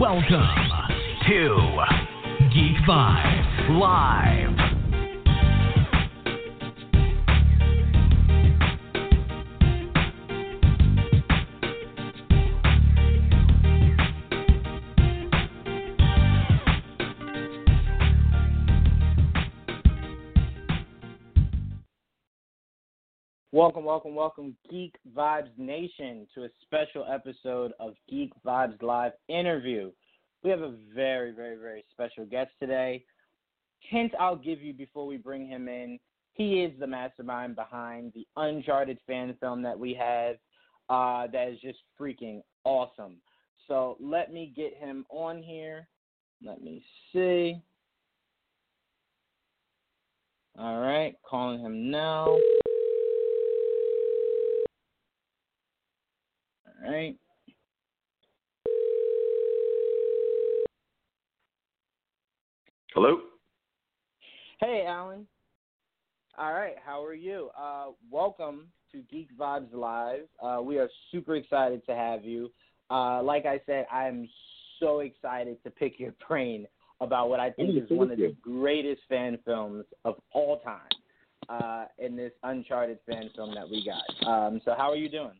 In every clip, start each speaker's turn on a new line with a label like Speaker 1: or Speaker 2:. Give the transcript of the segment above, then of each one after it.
Speaker 1: Welcome to Geek Vibes Live.
Speaker 2: Welcome, welcome, welcome, Geek Vibes Nation, to a special episode of Geek Vibes Live interview. We have a very, very, very special guest today. Hint I'll give you before we bring him in. He is the mastermind behind the Uncharted fan film that we have uh, that is just freaking awesome. So let me get him on here. Let me see. All right, calling him now. Right.
Speaker 3: Hello.
Speaker 2: Hey, Allan. All right, how are you? Uh, welcome to Geek Vibes Live. Uh, we are super excited to have you. Uh, like I said, I am so excited to pick your brain about what I think is one of the greatest fan films of all time uh, in this Uncharted fan film that we got. Um, so, how are you doing?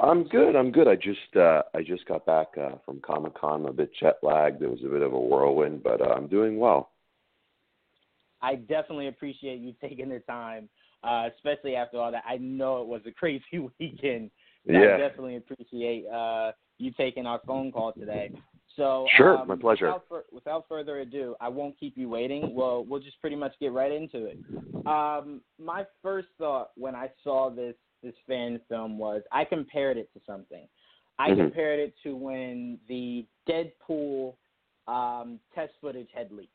Speaker 3: I'm good. I'm good. I just uh, I just got back uh, from Comic Con. A bit jet lagged. It was a bit of a whirlwind, but uh, I'm doing well.
Speaker 2: I definitely appreciate you taking the time, uh, especially after all that. I know it was a crazy weekend. So I definitely appreciate uh, you taking our phone call today. So
Speaker 3: Sure,
Speaker 2: um,
Speaker 3: my pleasure.
Speaker 2: Without, fur- without further ado, I won't keep you waiting. Well, we'll just pretty much get right into it. Um, my first thought when I saw this this fan film was I compared it to something. I
Speaker 3: Mhm.
Speaker 2: compared it to when the Deadpool um, test footage had leaked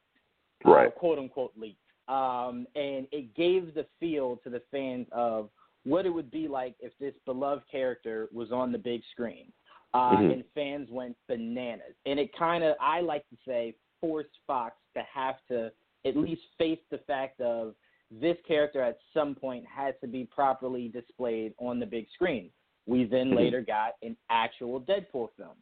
Speaker 2: uh,
Speaker 3: Right.
Speaker 2: quote unquote leaked. Um, and it gave the feel to the fans of what it would be like if this beloved character was on the big screen. Uh,
Speaker 3: Mhm.
Speaker 2: And fans went bananas. And it kind of, I like to say, forced Fox to have to at least face the fact of this character at some point has to be properly displayed on the big screen. We then
Speaker 3: Mhm.
Speaker 2: later got an actual Deadpool film.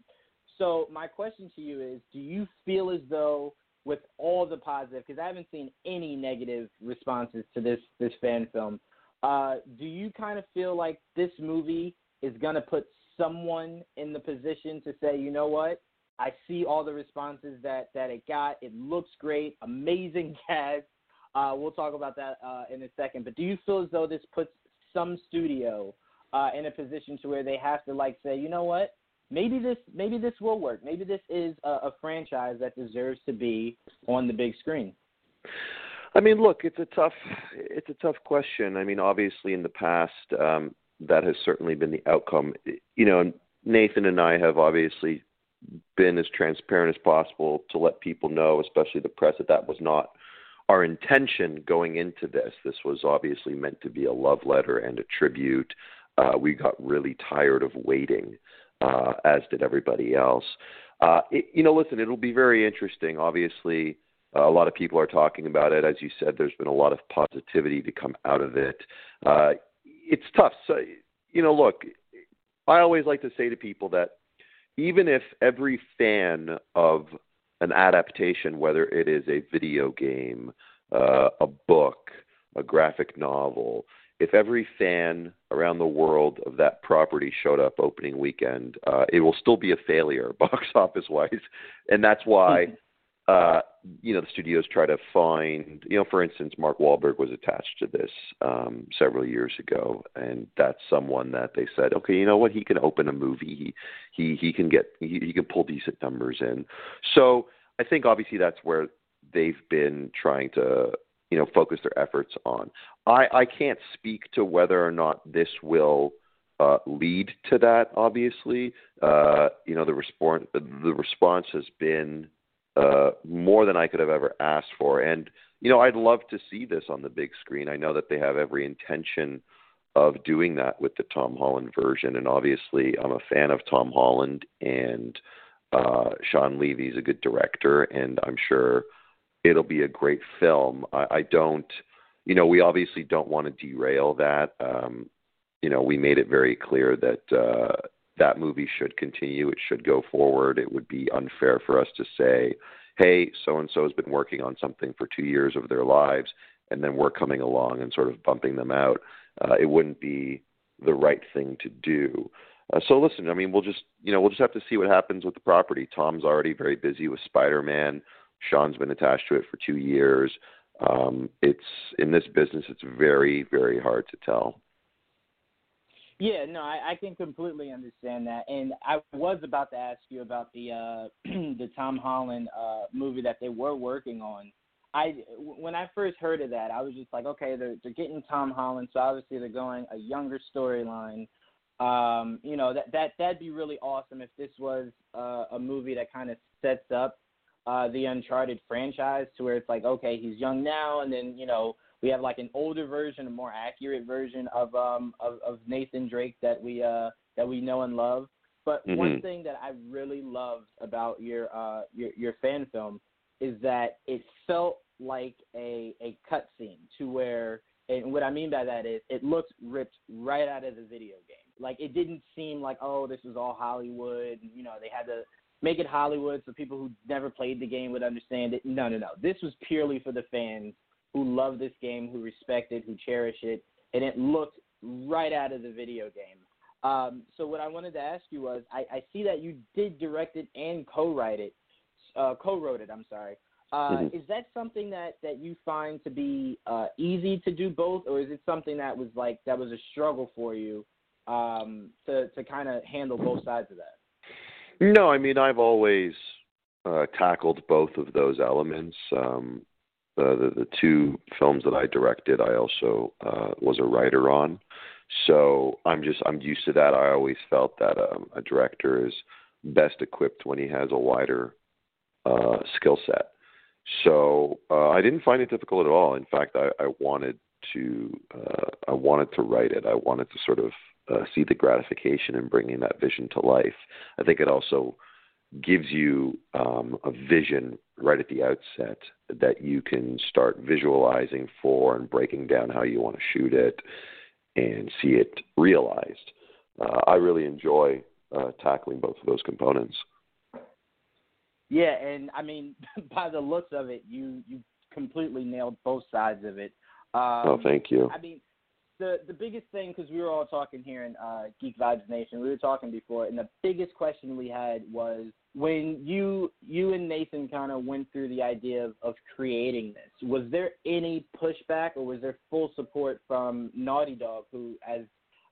Speaker 2: So my question to you is: Do you feel as though, with all the positive, because I haven't seen any negative responses to this this fan film, uh, do you kind of feel like this movie is gonna put someone in the position to say, you know what? I see all the responses that that it got. It looks great, amazing cast. Uh, we'll talk about that uh, in a second. But do you feel as though this puts some studio uh, in a position to where they have to like say, you know what? maybe this maybe this will work. Maybe this is a, a franchise that deserves to be on the big screen.
Speaker 3: I mean, look, it's a tough it's a tough question. I mean, obviously in the past, um, that has certainly been the outcome. You know, Nathan and I have obviously been as transparent as possible to let people know, especially the press, that that was not our intention going into this. This was obviously meant to be a love letter and a tribute. Uh, we got really tired of waiting, uh, as did everybody else. Uh, it, you know, listen, it'll be very interesting. Obviously, uh, a lot of people are talking about it. As you said, there's been a lot of positivity to come out of it. Uh, it's tough. So, you know, look, I always like to say to people that even if every fan of an adaptation, whether it is a video game, uh, a book, a graphic novel, if every fan around the world of that property showed up opening weekend, uh, it will still be a failure box office wise, and that's why uh, you know the studios try to find you know for instance Mark Wahlberg was attached to this um, several years ago, and that's someone that they said okay you know what? He can open a movie. He he he can get he, he can pull decent numbers in, so I think obviously that's where they've been trying to you know focus their efforts on. I I can't speak to whether or not this will uh, lead to that. Obviously, uh, you know the response the response has been uh, more than I could have ever asked for, and you know I'd love to see this on the big screen. I know that they have every intention of doing that with the Tom Holland version, and obviously I'm a fan of Tom Holland and uh, Shawn Levy's a good director, and I'm sure it'll be a great film. I, I don't, you know, we obviously don't want to derail that. Um, you know, we made it very clear that uh, that movie should continue. It should go forward. It would be unfair for us to say, hey, so and so has been working on something for two years of their lives, and then we're coming along and sort of bumping them out. Uh, it wouldn't be the right thing to do. Uh, so listen, I mean, we'll just you know we'll just have to see what happens with the property. Tom's already very busy with Spider-Man. Shawn's been attached to it for two years. Um, it's in this business, it's very very hard to tell.
Speaker 2: Yeah, no, I, I can completely understand that, and I was about to ask you about the uh, the Tom Holland uh, movie that they were working on. I when I first heard of that, I was just like, okay, they're they're getting Tom Holland, so obviously they're going a younger storyline. Um, you know that that that'd be really awesome if this was uh, a movie that kind of sets up uh, the Uncharted franchise to where it's like, okay, he's young now, and then you know we have like an older version, a more accurate version of um of, of Nathan Drake that we uh that we know and love. But
Speaker 3: mm-hmm.
Speaker 2: one thing that I really loved about your uh your your fan film is that it felt like a a cutscene to where and what I mean by that is it looks ripped right out of the video game. Like it didn't seem like oh this was all Hollywood. You know they had to make it Hollywood so people who never played the game would understand it. No no no. This was purely for the fans who love this game, who respect it, who cherish it, and it looked right out of the video game. Um, so what I wanted to ask you was, I, I see that you did direct it and co-write it, uh, co-wrote it. I'm sorry. Uh, mm-hmm. Is that something that that you find to be uh, easy to do both, or is it something that was like that was a struggle for you um, to to kind of handle both sides of that?
Speaker 3: No, I mean I've always uh, tackled both of those elements. Um, the, the two films that I directed, I also uh, was a writer on. So I'm just I'm used to that. I always felt that um, a director is best equipped when he has a wider uh, skill set. So uh, I didn't find it difficult at all. In fact, I, I wanted to uh, I wanted to write it. I wanted to sort of uh, see the gratification in bringing that vision to life. I think it also gives you um, a vision right at the outset that you can start visualizing for and breaking down how you want to shoot it and see it realized. Uh, I really enjoy uh, tackling both of those components.
Speaker 2: Yeah, and I mean, by the looks of it, you you completely nailed both sides of it. Um,
Speaker 3: oh, thank you.
Speaker 2: I mean, the the biggest thing because we were all talking here in uh, Geek Vibes Nation, we were talking before, and the biggest question we had was when you you and Nathan kind of went through the idea of, of creating this. Was there any pushback, or was there full support from Naughty Dog, who, as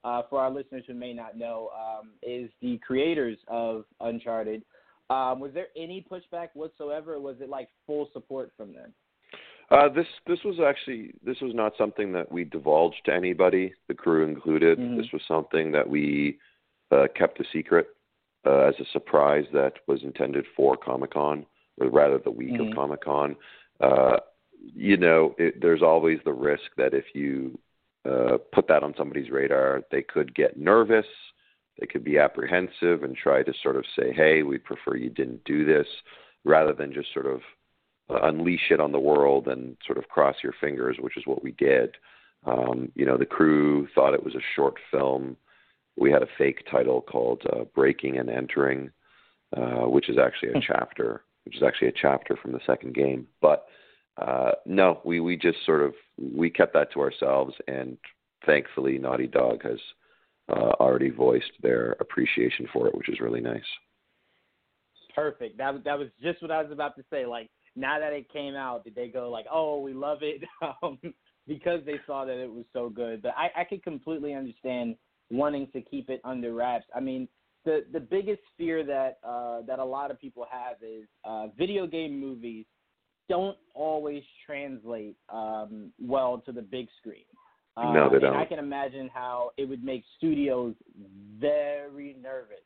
Speaker 2: uh, for our listeners who may not know, um, is the creators of Uncharted? Um, was there any pushback whatsoever, or was it like full support from them?
Speaker 3: Uh, this this was actually this was not something that we divulged to anybody, the crew included. Mm-hmm. This was something that we uh, kept a secret uh, as a surprise that was intended for Comic Con, or rather the week mm-hmm. of Comic Con. Uh, you know, it, there's always the risk that if you uh, put that on somebody's radar, they could get nervous, they could be apprehensive, and try to sort of say, "Hey, we prefer you didn't do this," rather than just sort of unleash it on the world and sort of cross your fingers, which is what we did. Um, you know, the crew thought it was a short film. We had a fake title called uh, Breaking and Entering, uh, which is actually a hmm. chapter, which is actually a chapter from the second game. But uh, no, we we just sort of we kept that to ourselves, and thankfully, Naughty Dog has uh, already voiced their appreciation for it, which is really nice.
Speaker 2: Perfect. That that was just what I was about to say. Like now that it came out, did they go like, "Oh, we love it," um, because they saw that it was so good? But I, I could completely understand wanting to keep it under wraps. I mean, the the biggest fear that uh, that a lot of people have is uh, video game movies don't always translate um, well to the big screen.
Speaker 3: Uh, no, they
Speaker 2: don't. I can imagine how it would make studios very nervous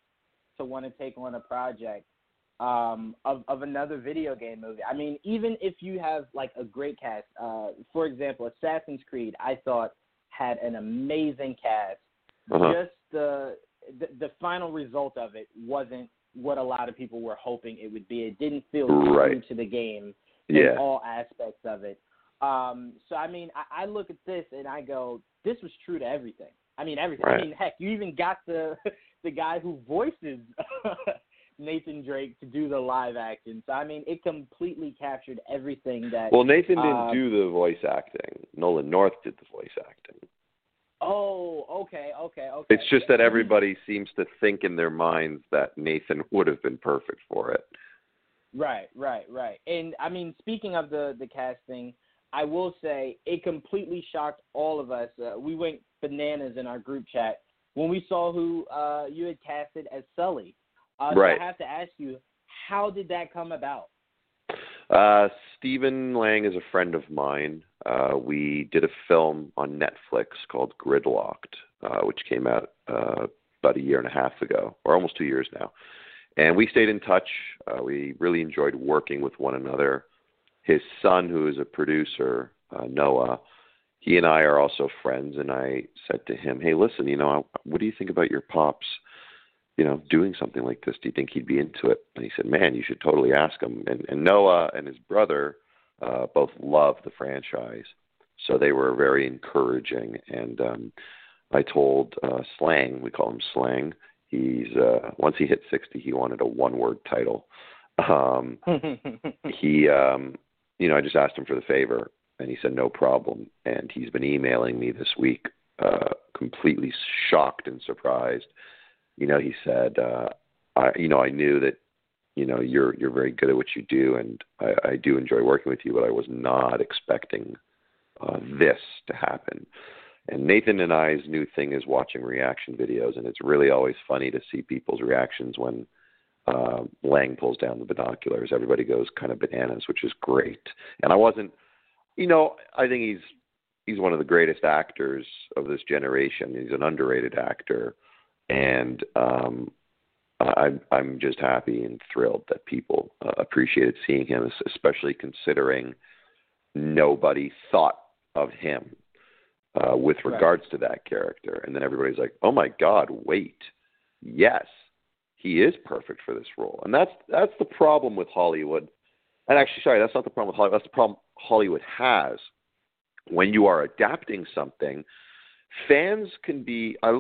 Speaker 2: to want to take on a project um, of of another video game movie. I mean, even if you have like a great cast, uh, for example, Assassin's Creed, I thought had an amazing cast.
Speaker 3: Uh-huh.
Speaker 2: Just the, the the final result of it wasn't what a lot of people were hoping it would be. It didn't feel
Speaker 3: right.
Speaker 2: true to the game
Speaker 3: yeah.
Speaker 2: in all aspects of it. Um, so I mean, I, I look at this and I go, this was true to everything. I mean, everything.
Speaker 3: Right.
Speaker 2: I mean, heck, you even got the the guy who voices Nathan Drake to do the live action. So I mean, it completely captured everything that.
Speaker 3: Well, Nathan didn't
Speaker 2: uh,
Speaker 3: do the voice acting. Nolan North did the voice acting.
Speaker 2: Oh, okay, okay, okay.
Speaker 3: It's just that everybody seems to think in their minds that Nathan would have been perfect for it.
Speaker 2: Right, right, right. And I mean, speaking of the the casting, I will say it completely shocked all of us. Uh, we went bananas in our group chat when we saw who uh, you had casted as Sully. Uh,
Speaker 3: Right.
Speaker 2: So I have to ask you, how did that come about?
Speaker 3: Uh, Stephen Lang is a friend of mine. Uh, we did a film on Netflix called Gridlocked, uh, which came out uh, about a year and a half ago, or almost two years now. And we stayed in touch. Uh, we really enjoyed working with one another. His son, who is a producer, uh, Noah, he and I are also friends. And I said to him, "Hey, listen, you know, what do you think about your pops?" You know, doing something like this? Do you think he'd be into it? And he said, man, you should totally ask him. And, and Noah and his brother uh, both love the franchise, so they were very encouraging. And um, I told uh, Slang, we call him Slang. He's uh, once he hit 60, he wanted a one-word title. Um, he, um, you know, I just asked him for the favor, and he said no problem. And he's been emailing me this week, uh, completely shocked and surprised you know, he said, uh, I, you know, I knew that, you know, you're you're very good at what you do, and I, I do enjoy working with you, but I was not expecting uh, this to happen. And Nathan and I's new thing is watching reaction videos, and it's really always funny to see people's reactions when uh, Lang pulls down the binoculars. Everybody goes kind of bananas, which is great. And I wasn't, you know, I think he's he's one of the greatest actors of this generation. He's an underrated actor and um, I'm I'm just happy and thrilled that people uh, appreciated seeing him, especially considering nobody thought of him uh, with
Speaker 2: Right.
Speaker 3: regards to that character, and then everybody's like, "Oh my God, wait, yes, he is perfect for this role," and that's that's the problem with Hollywood. And actually, sorry, that's not the problem with Hollywood. That's the problem Hollywood has when you are adapting something. Fans can be. I,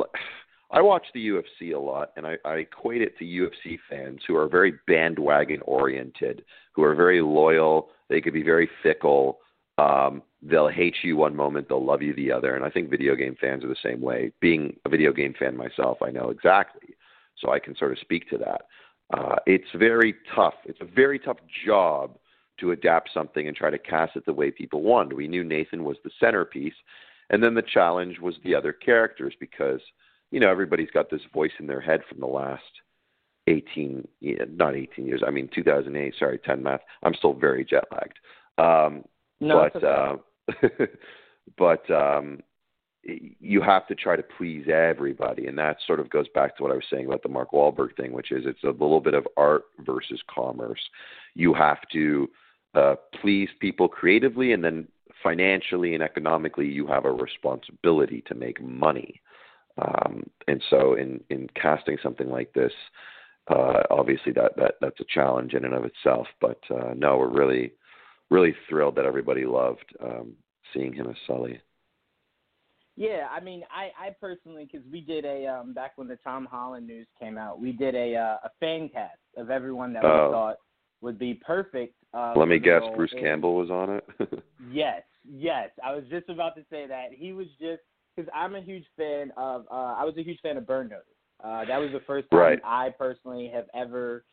Speaker 3: I watch the UFC a lot, and I, I equate it to UFC fans who are very bandwagon oriented, who are very loyal. They could be very fickle. Um, they'll hate you one moment, they'll love you the other. And I think video game fans are the same way. Being a video game fan myself, I know exactly. So I can sort of speak to that. Uh, it's very tough. It's a very tough job to adapt something and try to cast it the way people want. We knew Nathan was the centerpiece, and then the challenge was the other characters because you know everybody's got this voice in their head from the last 18, not 18 years i mean 2008 sorry 10 math i'm still very jet lagged. Um
Speaker 2: No,
Speaker 3: but
Speaker 2: okay.
Speaker 3: uh but um you have to try to please everybody and that sort of goes back to what i was saying about the mark Wahlberg thing which is it's a little bit of art versus commerce. You have to uh please people creatively and then financially and economically you have a responsibility to make money um, and so in, in casting something like this, uh, obviously that, that, that's a challenge in and of itself. But uh, no, we're really, really thrilled that everybody loved um, seeing him as Sully.
Speaker 2: Yeah, I mean, I, I personally, because we did a um, back when the Tom Holland news came out, we did a uh, a fan cast of everyone that
Speaker 3: Oh.
Speaker 2: we thought would be perfect. Uh,
Speaker 3: Let me guess. Bruce
Speaker 2: And-
Speaker 3: Campbell was on it.
Speaker 2: Yes, yes. I was just about to say that he was just because I'm a huge fan of. Uh, I was a huge fan of Burn Notice. Uh, that was the first time
Speaker 3: Right.
Speaker 2: I personally have ever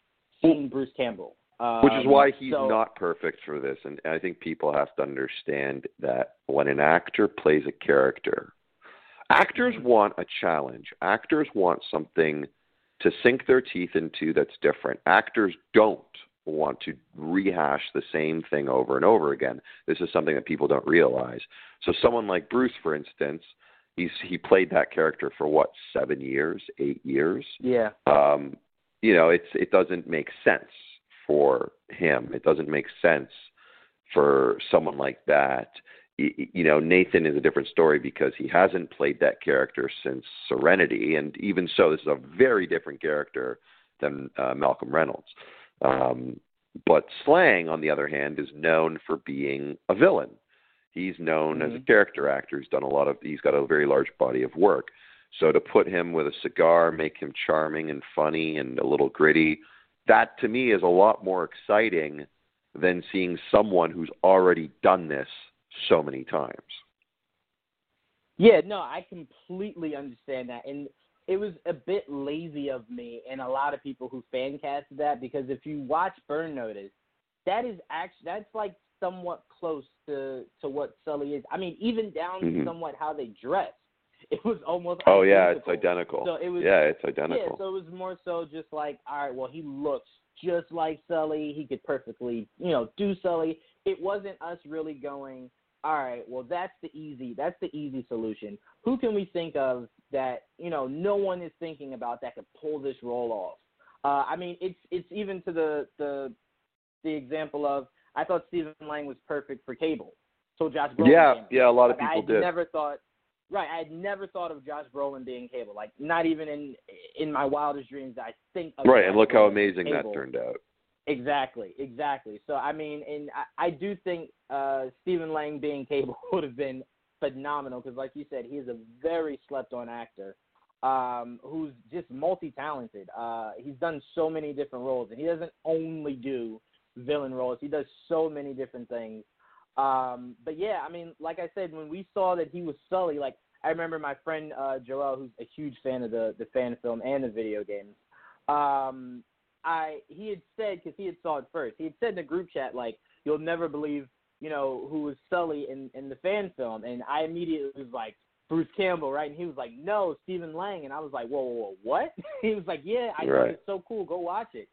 Speaker 2: seen Bruce Campbell. Um,
Speaker 3: Which is why he's
Speaker 2: so-
Speaker 3: not perfect for this. And I think people have to understand that when an actor plays a character, actors want a challenge. Actors want something to sink their teeth into that's different. Actors don't want to rehash the same thing over and over again. This is something that people don't realize. So someone like Bruce, for instance, he's he played that character for what, seven years, eight years?
Speaker 2: Yeah.
Speaker 3: um, you know, it's it doesn't make sense for him. It doesn't make sense for someone like that. You know, Nathan is a different story because he hasn't played that character since Serenity, and even so, this is a very different character than uh, Malcolm Reynolds. Um, but Slang, on the other hand, is known for being a villain. He's known as a
Speaker 2: Mhm.
Speaker 3: character actor. He's done a lot of. He's got a very large body of work. So to put him with a cigar, make him charming and funny and a little gritty, that to me is a lot more exciting than seeing someone who's already done this so many times.
Speaker 2: Yeah, no, I completely understand that. And it was a bit lazy of me and a lot of people who fan casted that because if you watch Burn Notice, that is actually that's like somewhat close to to what Sully is. I mean, even down
Speaker 3: mm-hmm.
Speaker 2: to somewhat how they dress. It was almost
Speaker 3: Oh
Speaker 2: identical.
Speaker 3: yeah, it's identical.
Speaker 2: So it was
Speaker 3: Yeah, it's identical.
Speaker 2: Yeah, so it was more so just like, all right, well he looks just like Sully. He could perfectly, you know, do Sully. It wasn't us really going, all right, well that's the easy that's the easy solution. Who can we think of that, you know, no one is thinking about that could pull this role off? Uh, I mean, it's it's even to the the the example of I thought Stephen Lang was perfect for Cable. So Josh Brolin.
Speaker 3: Yeah, yeah, a lot of
Speaker 2: like,
Speaker 3: people
Speaker 2: I
Speaker 3: did.
Speaker 2: never thought. Right, I had never thought of Josh Brolin being Cable. Like, not even in in my wildest dreams, I think. Of
Speaker 3: right,
Speaker 2: Josh
Speaker 3: and look how amazing that turned out.
Speaker 2: Exactly, exactly. So I mean, and I, I do think uh Stephen Lang being Cable would have been phenomenal because, like you said, he is a very slept-on actor um, who's just multi-talented. Uh, he's done so many different roles, and he doesn't only do villain roles. He does so many different things. Um, but yeah, I mean, like I said, when we saw that he was Sully, like I remember my friend uh, Joel, who's a huge fan of the the fan film and the video games. Um, I he had said because he had saw it first. He had said in the group chat like, "You'll never believe, you know, who was Sully in in the fan film." And I immediately was like, "Bruce Campbell, right?" And he was like, "No, Stephen Lang." And I was like, "Whoa, whoa, whoa what?" he was like, "Yeah, I
Speaker 3: Right.
Speaker 2: thought it's so cool. Go watch it."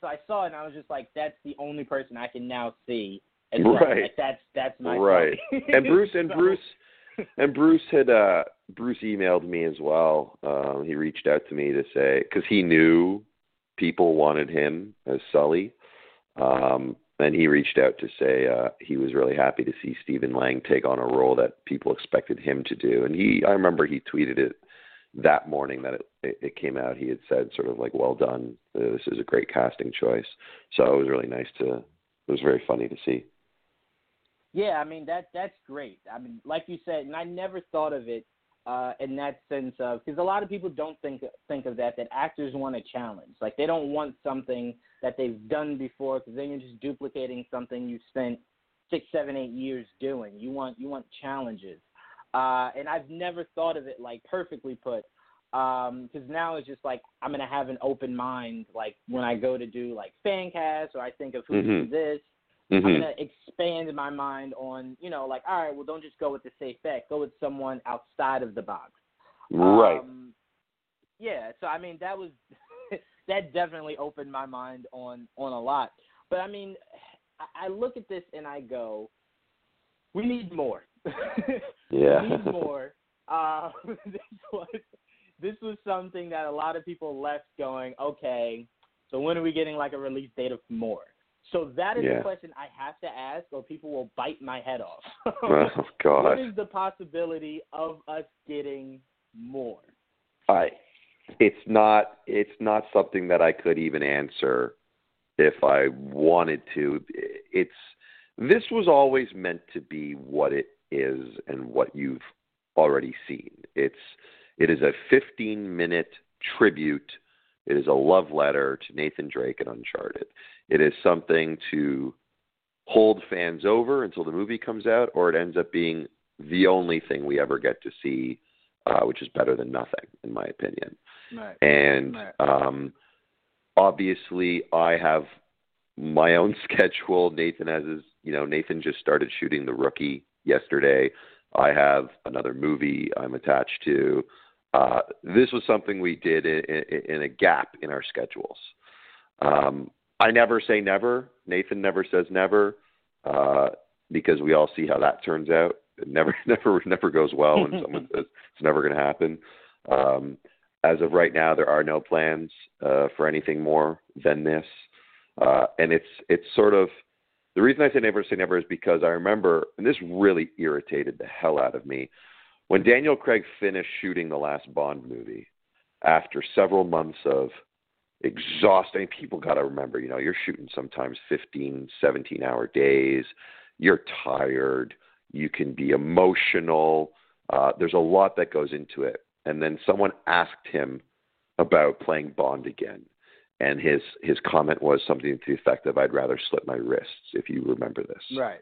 Speaker 2: So I saw it and I was just like, "That's the only person I can now see." As Sully.
Speaker 3: Right.
Speaker 2: Like, that's that's my
Speaker 3: Right. And Bruce and
Speaker 2: So-
Speaker 3: Bruce and Bruce had uh Bruce emailed me as well. Um he reached out to me to say cuz he knew people wanted him as Sully. Um and he reached out to say uh he was really happy to see Stephen Lang take on a role that people expected him to do. And he I remember he tweeted it that morning that it, it, it came out. He had said sort of like well done. Uh, this is a great casting choice. So it was really nice to it was very funny to see.
Speaker 2: Yeah, I mean that that's great. I mean, like you said, and I never thought of it uh, in that sense of because a lot of people don't think think of that that actors want a challenge. Like they don't want something that they've done before because then you're just duplicating something you've spent six, seven, eight years doing. You want you want challenges, uh, and I've never thought of it like perfectly put. Because now it's just like I'm gonna have an open mind. Like when I go to do like fan casts or I think of who
Speaker 3: Mhm.
Speaker 2: do this,
Speaker 3: Mhm.
Speaker 2: I'm gonna expand my mind on, you know, like, all right, well, don't just go with the safe bet. Go with someone outside of the box.
Speaker 3: Right.
Speaker 2: Um, yeah. So I mean, that was that definitely opened my mind on on a lot. But I mean, I, I look at this and I go, we need more.
Speaker 3: Yeah.
Speaker 2: we need more. Uh, this was this was something that a lot of people left going, okay. So when are we getting like a release date of more? So that is
Speaker 3: Yeah.
Speaker 2: a question I have to ask, or people will bite my head off.
Speaker 3: oh God.
Speaker 2: what is the possibility of us getting more?
Speaker 3: I it's not it's not something that I could even answer if I wanted to. It's this was always meant to be what it is and what you've already seen. It's it is a 15 minute tribute. It is a love letter to Nathan Drake and Uncharted. It is something to hold fans over until the movie comes out, or it ends up being the only thing we ever get to see, uh, which is better than nothing, in my opinion.
Speaker 2: Right.
Speaker 3: And
Speaker 2: Right.
Speaker 3: um, obviously, I have my own schedule. Nathan has his, you know, Nathan just started shooting The Rookie yesterday. I have another movie I'm attached to. Uh, this was something we did in, in, in a gap in our schedules. Um, I never say never. Nathan never says never uh, because we all see how that turns out. It never, never, never goes well when someone says it's never going to happen. Um, as of right now, there are no plans uh, for anything more than this, uh, and it's it's sort of the reason I say never say never is because I remember, and this really irritated the hell out of me when Daniel Craig finished shooting the last Bond movie after several months of exhausting. People got to remember, you know, you're shooting sometimes 15, 17 hour days. You're tired. You can be emotional. Uh, there's a lot that goes into it. and then someone asked him about playing Bond again, and his his comment was something to the effect of "I'd rather slit my wrists." If you remember this,
Speaker 2: right?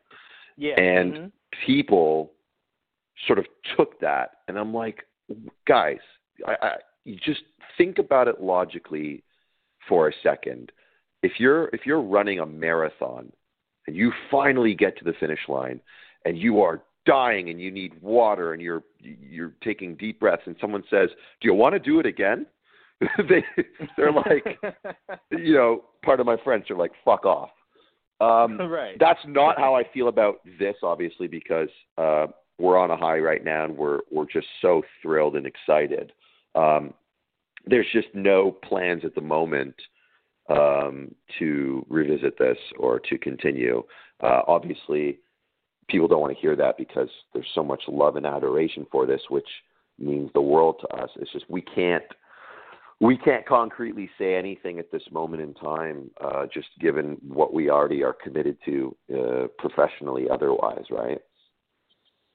Speaker 2: Yeah,
Speaker 3: and
Speaker 2: mm-hmm.
Speaker 3: people sort of took that, and I'm like, guys, I, I, you just think about it logically for a second. If you're if you're running a marathon and you finally get to the finish line and you are dying and you need water and you're you're taking deep breaths and someone says, "Do you want to do it again?" they they're like, you know, part of my friends are like, "Fuck off." Um,
Speaker 2: right.
Speaker 3: That's not how I feel about this, obviously, because uh, we're on a high right now and we're we're just so thrilled and excited. Um, there's just no plans at the moment um, to revisit this or to continue. Uh, obviously, people don't want to hear that because there's so much love and adoration for this, which means the world to us. It's just we can't we can't concretely say anything at this moment in time, uh, just given what we already are committed to uh, professionally, otherwise, right?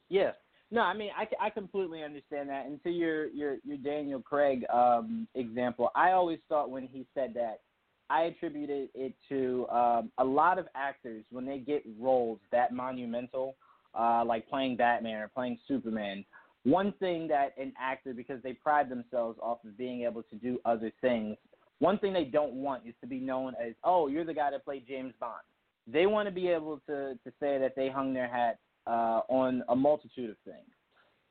Speaker 2: Yeah. No, I mean I, I completely understand that. And to your your your Daniel Craig um, example, I always thought when he said that, I attributed it to um, a lot of actors when they get roles that monumental, uh, like playing Batman or playing Superman. One thing that an actor, because they pride themselves off of being able to do other things, one thing they don't want is to be known as, oh, you're the guy that played James Bond. They want to be able to to say that they hung their hat uh, on a multitude of things.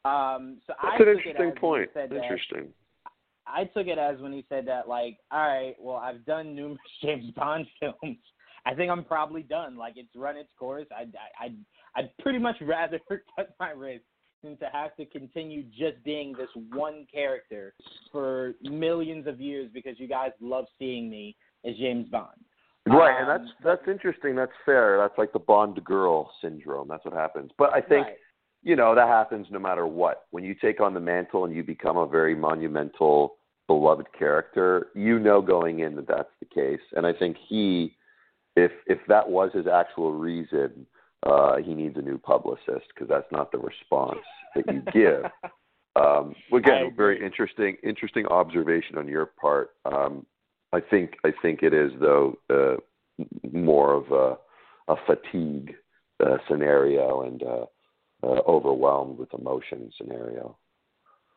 Speaker 2: Um, so
Speaker 3: That's
Speaker 2: I
Speaker 3: an
Speaker 2: took
Speaker 3: interesting
Speaker 2: it as
Speaker 3: point. Interesting.
Speaker 2: That, I took it as when he said that, like, all right, well, I've done numerous James Bond films. I think I'm probably done. Like, it's run its course. I'd, I'd, I'd pretty much rather cut my wrist to have to continue just being this one character for millions of years because you guys love seeing me as James Bond.
Speaker 3: Right,
Speaker 2: Um,
Speaker 3: and that's that's interesting. That's fair. That's like the Bond girl syndrome. That's what happens. But I think
Speaker 2: Right.
Speaker 3: you know that happens no matter what. When you take on the mantle and you become a very monumental, beloved character, you know going in that that's the case. And I think he, if if that was his actual reason, uh, he needs a new publicist because that's not the response that you give. Um, again, very interesting, interesting observation on your part. Um, I think I think it is though uh, more of a, a fatigue uh, scenario and uh, uh, overwhelmed with emotion scenario.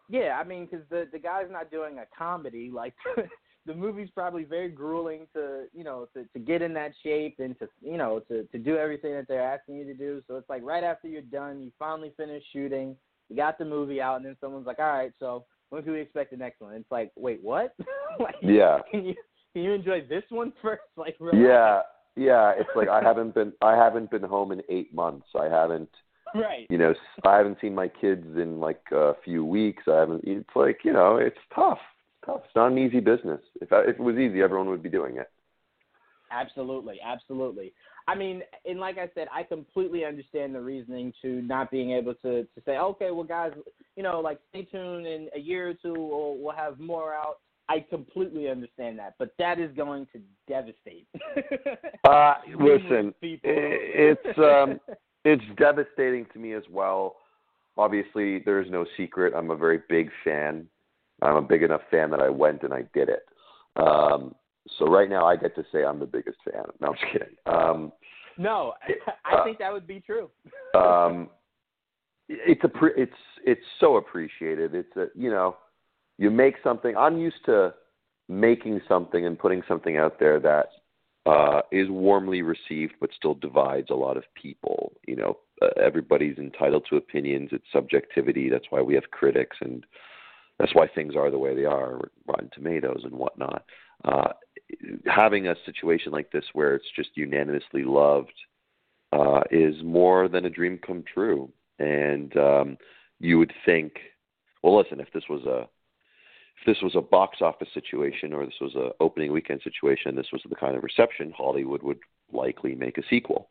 Speaker 2: Yeah, I mean, because the the guy's not doing a comedy. Like the movie's probably very grueling to you know to to get in that shape and to you know to to do everything that they're asking you to do. So it's like right after you're done, you finally finish shooting, you got the movie out, and then someone's like, all right, so when can we expect the next one? It's like, wait, what? like,
Speaker 3: Yeah,
Speaker 2: Can you can you enjoy this one first? Like, relax.
Speaker 3: yeah, yeah. It's like I haven't been I haven't been home in eight months. I haven't
Speaker 2: right.
Speaker 3: you know I haven't seen my kids in like a few weeks. I haven't. It's like you know it's tough. It's tough. It's not an easy business. If I, if it was easy, everyone would be doing it.
Speaker 2: Absolutely, absolutely. I mean, and like I said, I completely understand the reasoning to not being able to to say, okay, well, guys, you know, like stay tuned in a year or two, we'll, we'll have more out. I completely understand that, but that is going to devastate.
Speaker 3: Uh, listen, it's um, it's devastating to me as well. Obviously, there is no secret. I'm a very big fan. I'm a big enough fan that I went and I did it. Um, so right now, I get to say I'm the biggest fan. No, I'm just kidding. Um,
Speaker 2: no, I think that would be true.
Speaker 3: um, it's a pre- it's it's so appreciated. It's a you know, you make something. I'm used to making something and putting something out there that uh, is warmly received, but still divides a lot of people. You know, uh, everybody's entitled to opinions. It's subjectivity. That's why we have critics, and that's why things are the way they are, Rotten Tomatoes and whatnot. Uh, having a situation like this where it's just unanimously loved uh, is more than a dream come true. And um, you would think, well, listen, if this was a if this was a box office situation or this was a opening weekend situation, this was the kind of reception, Hollywood would likely make a sequel.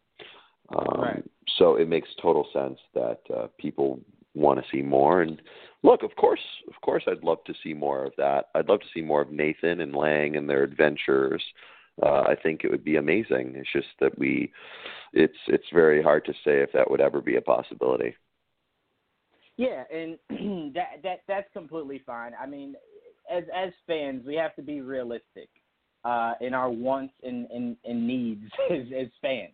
Speaker 3: Um,
Speaker 2: Right.
Speaker 3: So it makes total sense that uh, people want to see more. And look, of course, of course, I'd love to see more of that. I'd love to see more of Nathan and Lang and their adventures. Uh, I think it would be amazing. It's just that we, it's it's very hard to say if that would ever be a possibility.
Speaker 2: Yeah, and that that that's completely fine. I mean, as as fans, we have to be realistic uh, in our wants and, and, and needs as, as fans.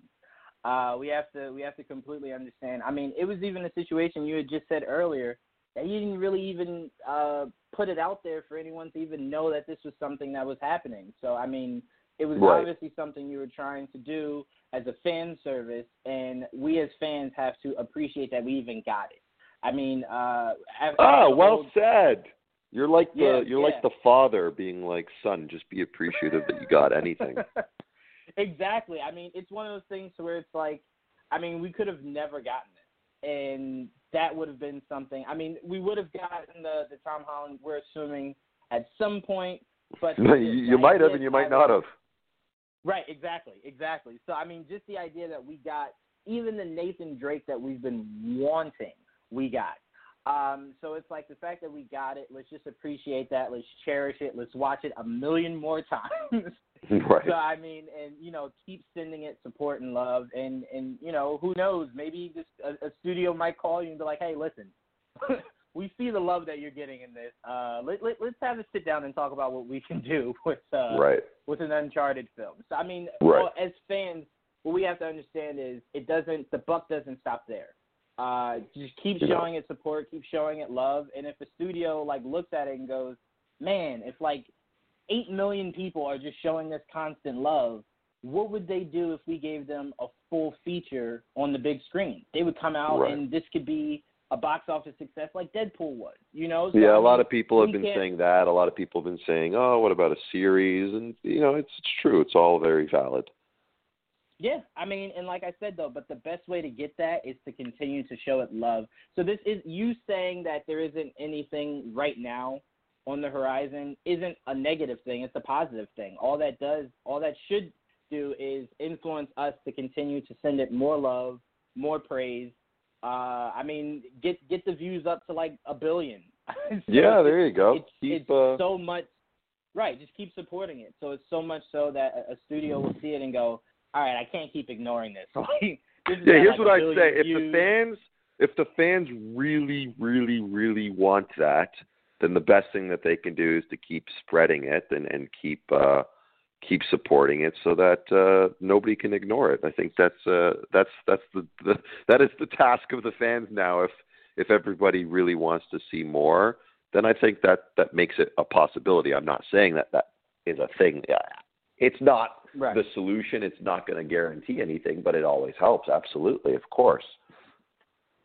Speaker 2: Uh, we have to we have to completely understand. I mean, it was even a situation you had just said earlier that you didn't really even uh, put it out there for anyone to even know that this was something that was happening. So I mean, it was
Speaker 3: Right.
Speaker 2: obviously something you were trying to do as a fan service, and we as fans have to appreciate that we even got it. I mean, uh,
Speaker 3: Ah, well
Speaker 2: old-
Speaker 3: said. You're like the
Speaker 2: Yeah,
Speaker 3: you're
Speaker 2: yeah.
Speaker 3: like the father being like, son, just be appreciative that you got anything.
Speaker 2: exactly. I mean, it's one of those things where it's like, I mean, we could have never gotten it, and that would have been something. I mean, we would have gotten the the Tom Holland. We're assuming at some point, but
Speaker 3: you, you might have and you might not have.
Speaker 2: Right, exactly, exactly. So I mean, just the idea that we got even the Nathan Drake that we've been wanting, we got. Um, so it's like the fact that we got it. Let's just appreciate that. Let's cherish it. Let's watch it a million more times.
Speaker 3: right.
Speaker 2: So I mean, and you know, keep sending it support and love, and and you know, who knows? Maybe this a, a studio might call you and be like, hey, listen, we see the love that you're getting in this. Uh, let, let let's have a sit down and talk about what we can do with uh,
Speaker 3: right.
Speaker 2: with an Uncharted film. So I mean,
Speaker 3: Right.
Speaker 2: well, as fans, what we have to understand is it doesn't the buck doesn't stop there. Uh, just keep
Speaker 3: Yeah.
Speaker 2: showing it support, keep showing it love, and if a studio like looks at it and goes, man, if like eight million people are just showing this constant love, what would they do if we gave them a full feature on the big screen? They would come out
Speaker 3: Right.
Speaker 2: and this could be a box office success like Deadpool was. You know? So,
Speaker 3: Yeah, a lot of people have been
Speaker 2: can't-
Speaker 3: saying that. A lot of people have been saying, "Oh, what about a series?" And you know, it's it's true. It's all very valid.
Speaker 2: Yeah, I mean, and like I said though, but the best way to get that is to continue to show it love. So this is you saying that there isn't anything right now on the horizon isn't a negative thing, it's a positive thing. All that does, all that should do is influence us to continue to send it more love, more praise. Uh I mean, get get the views up to like a billion. So
Speaker 3: yeah, there you go.
Speaker 2: it's,
Speaker 3: Keep
Speaker 2: it's
Speaker 3: uh,
Speaker 2: so much right just keep supporting it so it's so much so that a, a studio will see it and go all right i can't keep ignoring this like this
Speaker 3: yeah. Here's
Speaker 2: like,
Speaker 3: what
Speaker 2: billion
Speaker 3: say: if the fans, if the fans really, really, really want that, then the best thing that they can do is to keep spreading it and and keep uh keep supporting it so that uh nobody can ignore it. I think that's uh that's that's the, the that is the task of the fans now. If if everybody really wants to see more, then I think that that makes it a possibility. I'm not saying that that is a thing. It's not
Speaker 2: right
Speaker 3: the solution. It's not going to guarantee anything, but it always helps. Absolutely, of course.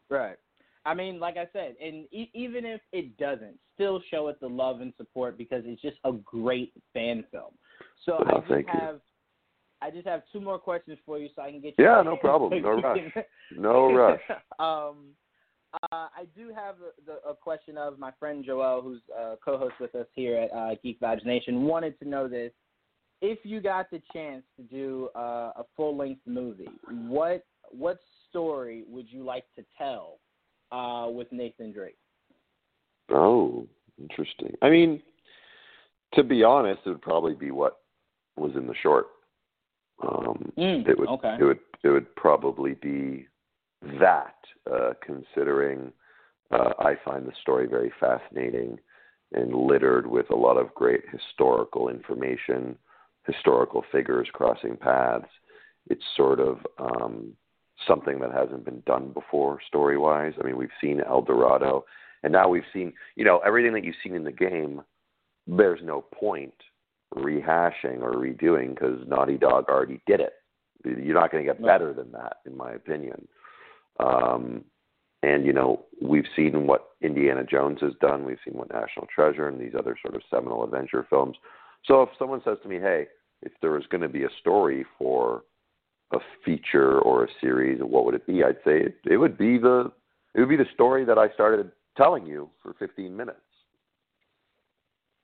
Speaker 2: right i mean like i said and e- even if it doesn't still show it the love and support because it's just a great fan film so
Speaker 3: Oh,
Speaker 2: i just
Speaker 3: thank you.
Speaker 2: have i just have two more questions for you so i can get you.
Speaker 3: Yeah, no problem. No rush. No rush.
Speaker 2: um, uh, I do have a, the, a question of my friend Joel, who's uh, co-host with us here at uh, Geek Vibes Nation. Wanted to know this: if you got the chance to do uh, a full-length movie, what what story would you like to tell uh, with Nathan Drake?
Speaker 3: Oh, interesting. I mean, to be honest, it would probably be what was in the short. Um,
Speaker 2: Mm,
Speaker 3: it would
Speaker 2: okay.
Speaker 3: it would it would probably be that uh, considering uh, I find the story very fascinating and littered with a lot of great historical information, historical figures crossing paths. It's sort of um, something that hasn't been done before story wise. I mean, we've seen El Dorado, and now we've seen you know everything that you've seen in the game. There's no point rehashing or redoing because Naughty Dog already did it. You're not going to get better than that, in my opinion. Um, and you know, we've seen what Indiana Jones has done. We've seen what National Treasure and these other sort of seminal adventure films. So if someone says to me, "Hey, if there was going to be a story for a feature or a series, or what would it be?" I'd say it, it would be the it would be the story that I started telling you for 15 minutes.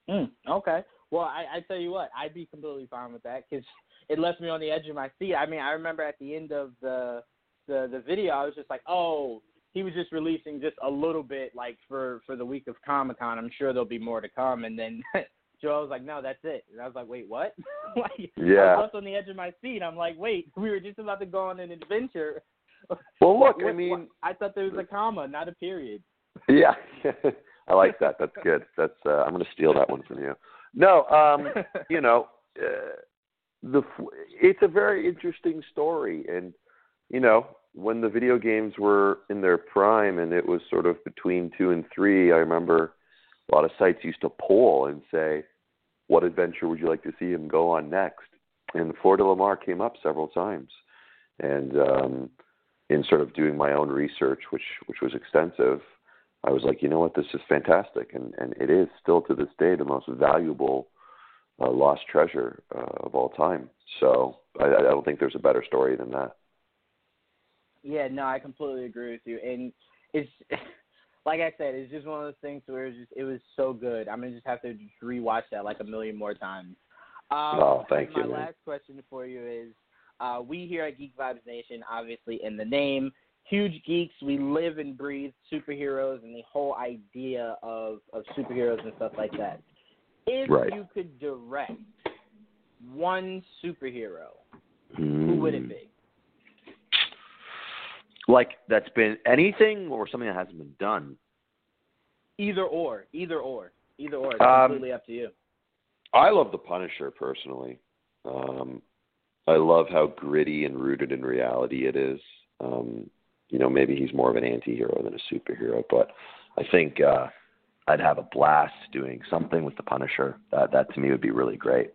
Speaker 2: Mm, okay. Well, I, I tell you what, I'd be completely fine with that because it left me on the edge of my seat. I mean, I remember at the end of the the the video, I was just like, oh, he was just releasing just a little bit, like for for the week of Comic Con. I'm sure there'll be more to come. And then Joel was like, no, that's it. And I was like, wait, what? like, I was on the edge of my seat. I'm like, wait, we were just about to go on an adventure.
Speaker 3: Well, look, I mean,
Speaker 2: I thought there was a comma, not a period.
Speaker 3: Yeah, I like that. That's good. That's uh, I'm going to steal that one from you. No, um, you know, uh, the it's a very interesting story, and you know, when the video games were in their prime and it was sort of between two and three, I remember a lot of sites used to poll and say, "What adventure would you like to see him go on next?" And Flor Lamar came up several times, and um, in sort of doing my own research, which which was extensive, I was like, you know what, this is fantastic, and and it is still to this day the most valuable uh, lost treasure uh, of all time. So I, I don't think there's a better story than that.
Speaker 2: Yeah, no, I completely agree with you, and it's like I said, it's just one of those things where it's just it was so good. I'm gonna just have to just rewatch that like a million more times. Um,
Speaker 3: oh, thank
Speaker 2: my
Speaker 3: you.
Speaker 2: My last question for you is: uh, We here at Geek Vibes Nation, obviously in the name, huge geeks. We live and breathe superheroes and the whole idea of of superheroes and stuff like that. If
Speaker 3: right.
Speaker 2: you could direct one superhero,
Speaker 3: mm.
Speaker 2: who would it be?
Speaker 3: Like that's been anything or something that hasn't been done.
Speaker 2: Either or, either or, either or. It's
Speaker 3: um,
Speaker 2: completely up to you.
Speaker 3: I love the Punisher personally. Um, I love how gritty and rooted in reality it is. Um, you know, maybe he's more of an anti-hero than a superhero, but I think uh, I'd have a blast doing something with the Punisher. That that to me would be really great.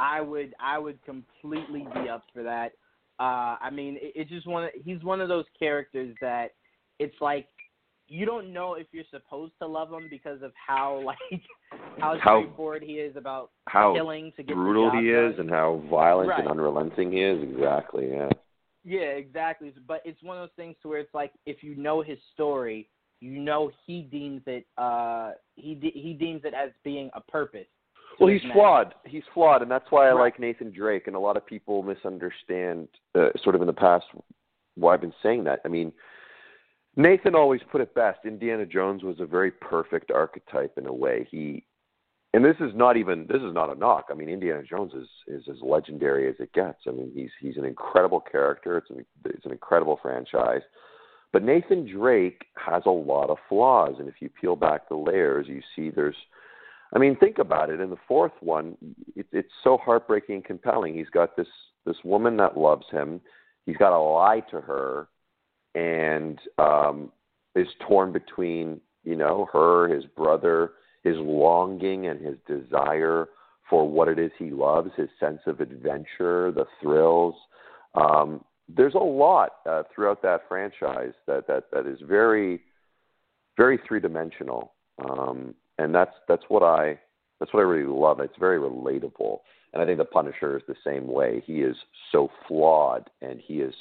Speaker 2: I would I would completely be up for that. Uh, I mean, it, it's just one. Of, he's one of those characters that it's like you don't know if you're supposed to love him because of how like how,
Speaker 3: how
Speaker 2: straightforward he is about
Speaker 3: how
Speaker 2: killing to get
Speaker 3: brutal he
Speaker 2: done.
Speaker 3: is and how violent
Speaker 2: right.
Speaker 3: and unrelenting he is. Exactly. Yeah.
Speaker 2: Yeah, exactly. But it's one of those things to where it's like if you know his story, you know he deems it uh he de- he deems it as being a purpose.
Speaker 3: Well, he's flawed. He's flawed, and that's why I
Speaker 2: right.
Speaker 3: like Nathan Drake. And a lot of people misunderstand, uh, sort of in the past, why I've been saying that. I mean, Nathan always put it best. Indiana Jones was a very perfect archetype in a way. He, and this is not even this is not a knock. I mean, Indiana Jones is is as legendary as it gets. I mean, he's he's an incredible character. It's an it's an incredible franchise. But Nathan Drake has a lot of flaws, and if you peel back the layers, you see there's I mean, think about it. In the fourth one, it, it's so heartbreaking and compelling. He's got this this woman that loves him. He's got to lie to her, and um, is torn between you know her, his brother, his longing and his desire for what it is he loves, his sense of adventure, the thrills. Um, there's a lot uh, throughout that franchise that that that is very, very three dimensional. Um, and that's that's what I that's what I really love. It's very relatable, and I think the Punisher is the same way. He is so flawed, and he is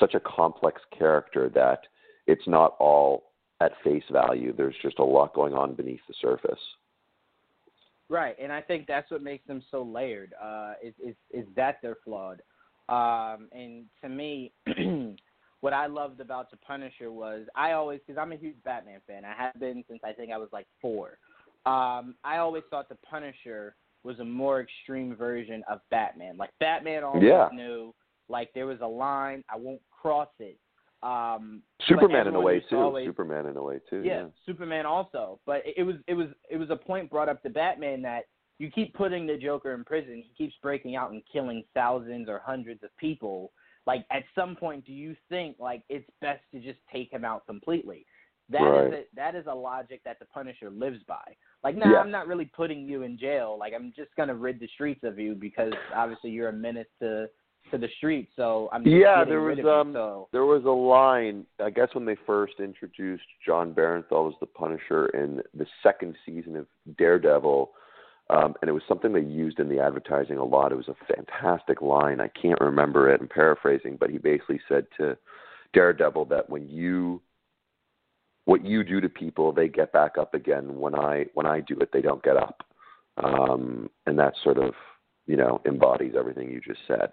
Speaker 3: such a complex character that it's not all at face value. There's just a lot going on beneath the surface.
Speaker 2: Right, and I think that's what makes them so layered. Uh, is is is that they're flawed, um, and to me. what I loved about the Punisher was I always because I'm a huge Batman fan. I have been since I think I was like four. Um, I always thought the Punisher was a more extreme version of Batman. Like Batman always
Speaker 3: yeah.
Speaker 2: knew like there was a line I won't cross it. Um,
Speaker 3: Superman in a way too.
Speaker 2: Always,
Speaker 3: Superman in a way too.
Speaker 2: Yeah,
Speaker 3: Yeah,
Speaker 2: Superman also. But it, it was it was it was a point brought up to Batman that you keep putting the Joker in prison. He keeps breaking out and killing thousands or hundreds of people. Like at some point, do you think like it's best to just take him out completely? That
Speaker 3: right.
Speaker 2: is a, that is a logic that the Punisher lives by. Like, no, nah,
Speaker 3: yeah.
Speaker 2: I'm not really putting you in jail. Like, I'm just gonna rid the streets of you because obviously you're a menace to to the streets. So I'm just
Speaker 3: yeah. There was
Speaker 2: you,
Speaker 3: um
Speaker 2: so.
Speaker 3: there was a line. I guess when they first introduced Jon Bernthal as the Punisher in the second season of Daredevil. Um, and it was something they used in the advertising a lot. It was a fantastic line. I can't remember it. I'm paraphrasing, but he basically said to Daredevil that when you what you do to people, they get back up again. When I when I do it, they don't get up, um, and that sort of you know embodies everything you just said.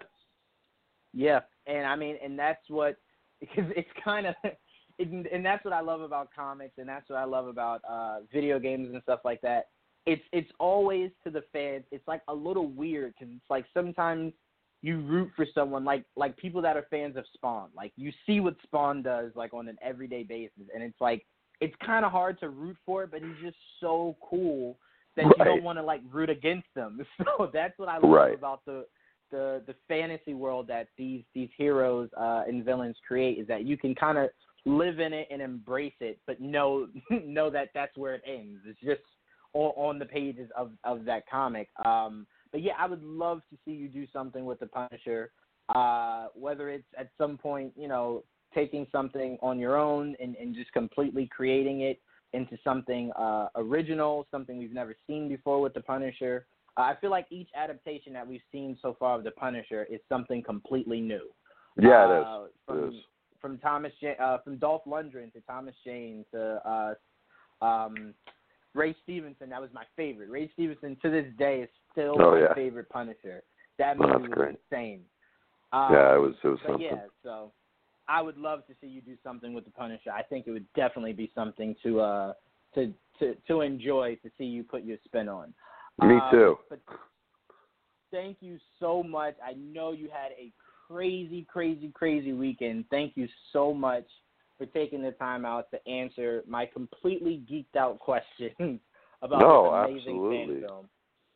Speaker 2: Yeah, and I mean, and that's what because it's kind of, and that's what I love about comics, and that's what I love about uh, video games and stuff like that. It's it's always to the fans. It's like a little weird because it's like sometimes you root for someone like like people that are fans of Spawn. Like you see what Spawn does like on an everyday basis, and it's like it's kind of hard to root for it, but he's just so cool that right. you don't want to like root against them. So that's what I love
Speaker 3: right.
Speaker 2: about the the the fantasy world that these these heroes uh, and villains create is that you can kind of live in it and embrace it, but know know that that's where it ends. It's just on, on the pages of of that comic. Um, but yeah, I would love to see you do something with the Punisher. Uh, whether it's at some point, you know, taking something on your own and, and just completely creating it into something uh, original, something we've never seen before with the Punisher. Uh, I feel like each adaptation that we've seen so far of the Punisher is something completely new.
Speaker 3: Yeah, it is.
Speaker 2: Uh, from,
Speaker 3: it is.
Speaker 2: From Thomas, uh, from Dolph Lundgren to Thomas Jane to uh, um, Ray Stevenson, that was my favorite. Ray Stevenson to this day is still
Speaker 3: oh,
Speaker 2: my
Speaker 3: yeah.
Speaker 2: favorite Punisher. That movie
Speaker 3: oh,
Speaker 2: was
Speaker 3: great.
Speaker 2: insane. Um,
Speaker 3: yeah, it was. It was
Speaker 2: but
Speaker 3: something.
Speaker 2: yeah, so I would love to see you do something with the Punisher. I think it would definitely be something to uh to to to enjoy to see you put your spin on.
Speaker 3: Me
Speaker 2: um,
Speaker 3: too.
Speaker 2: But thank you so much. I know you had a crazy, crazy, crazy weekend. Thank you so much for taking the time out to answer my completely geeked out questions about
Speaker 3: no,
Speaker 2: this amazing
Speaker 3: absolutely.
Speaker 2: fan film.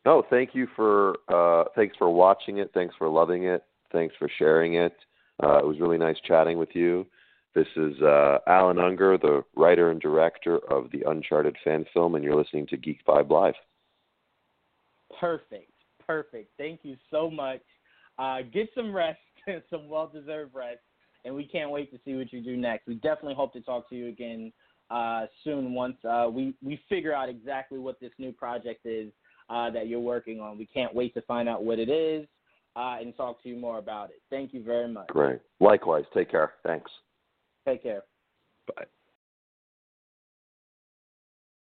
Speaker 3: No, thank you for uh, thanks for watching it. Thanks for loving it. Thanks for sharing it. Uh, it was really nice chatting with you. This is uh, Allan Ungar, the writer and director of the Uncharted fan film, and you're listening to Geek Vibe Live.
Speaker 2: Perfect, perfect. Thank you so much. Uh, get some rest, some well-deserved rest, and we can't wait to see what you do next. We definitely hope to talk to you again uh, soon once uh, we we figure out exactly what this new project is uh, that you're working on. We can't wait to find out what it is uh, and talk to you more about it. Thank you very much.
Speaker 3: Great. Likewise. Take care. Thanks.
Speaker 2: Take care.
Speaker 3: Bye.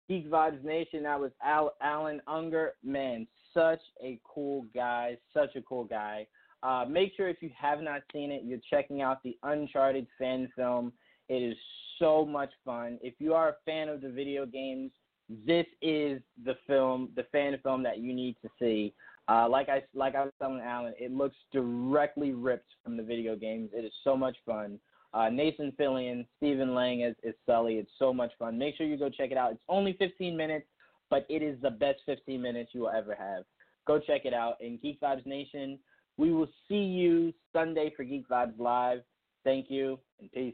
Speaker 2: Geek Vibes Nation. That was Al- Allan Ungar. Man, such a cool guy. Such a cool guy. Uh, make sure if you have not seen it, you're checking out the Uncharted fan film. It is so much fun. If you are a fan of the video games, this is the film, the fan film that you need to see. Uh, like I like I was telling Allan, it looks directly ripped from the video games. It is so much fun. Uh, Nathan Fillion, Stephen Lang as, as Sully. It's so much fun. Make sure you go check it out. It's only 15 minutes, but it is the best 15 minutes you will ever have. Go check it out. And Geek Vibes Nation, we will see you Sunday for Geek Vibes Live. Thank you and peace.